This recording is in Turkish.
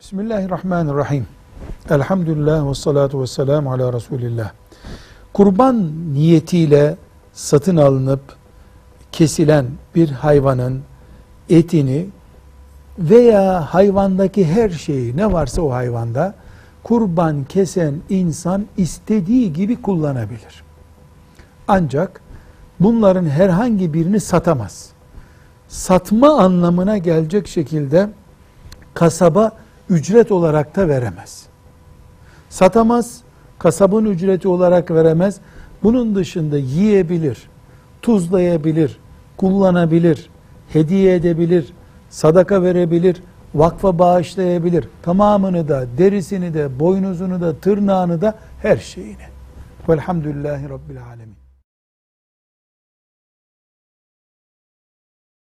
Bismillahirrahmanirrahim. Elhamdülillah ve salatu ve selamu ala Resulillah. Kurban niyetiyle satın alınıp kesilen bir hayvanın etini veya hayvandaki her şeyi ne varsa o hayvanda kurban kesen insan istediği gibi kullanabilir. Ancak bunların herhangi birini satamaz. Satma anlamına gelecek şekilde kasaba ücret olarak da veremez. Satamaz, kasabın ücreti olarak veremez. Bunun dışında yiyebilir, tuzlayabilir, kullanabilir, hediye edebilir, sadaka verebilir, vakfa bağışlayabilir. Tamamını da, derisini de, boynuzunu da, tırnağını da, her şeyini. Velhamdülillahi Rabbil Alemin.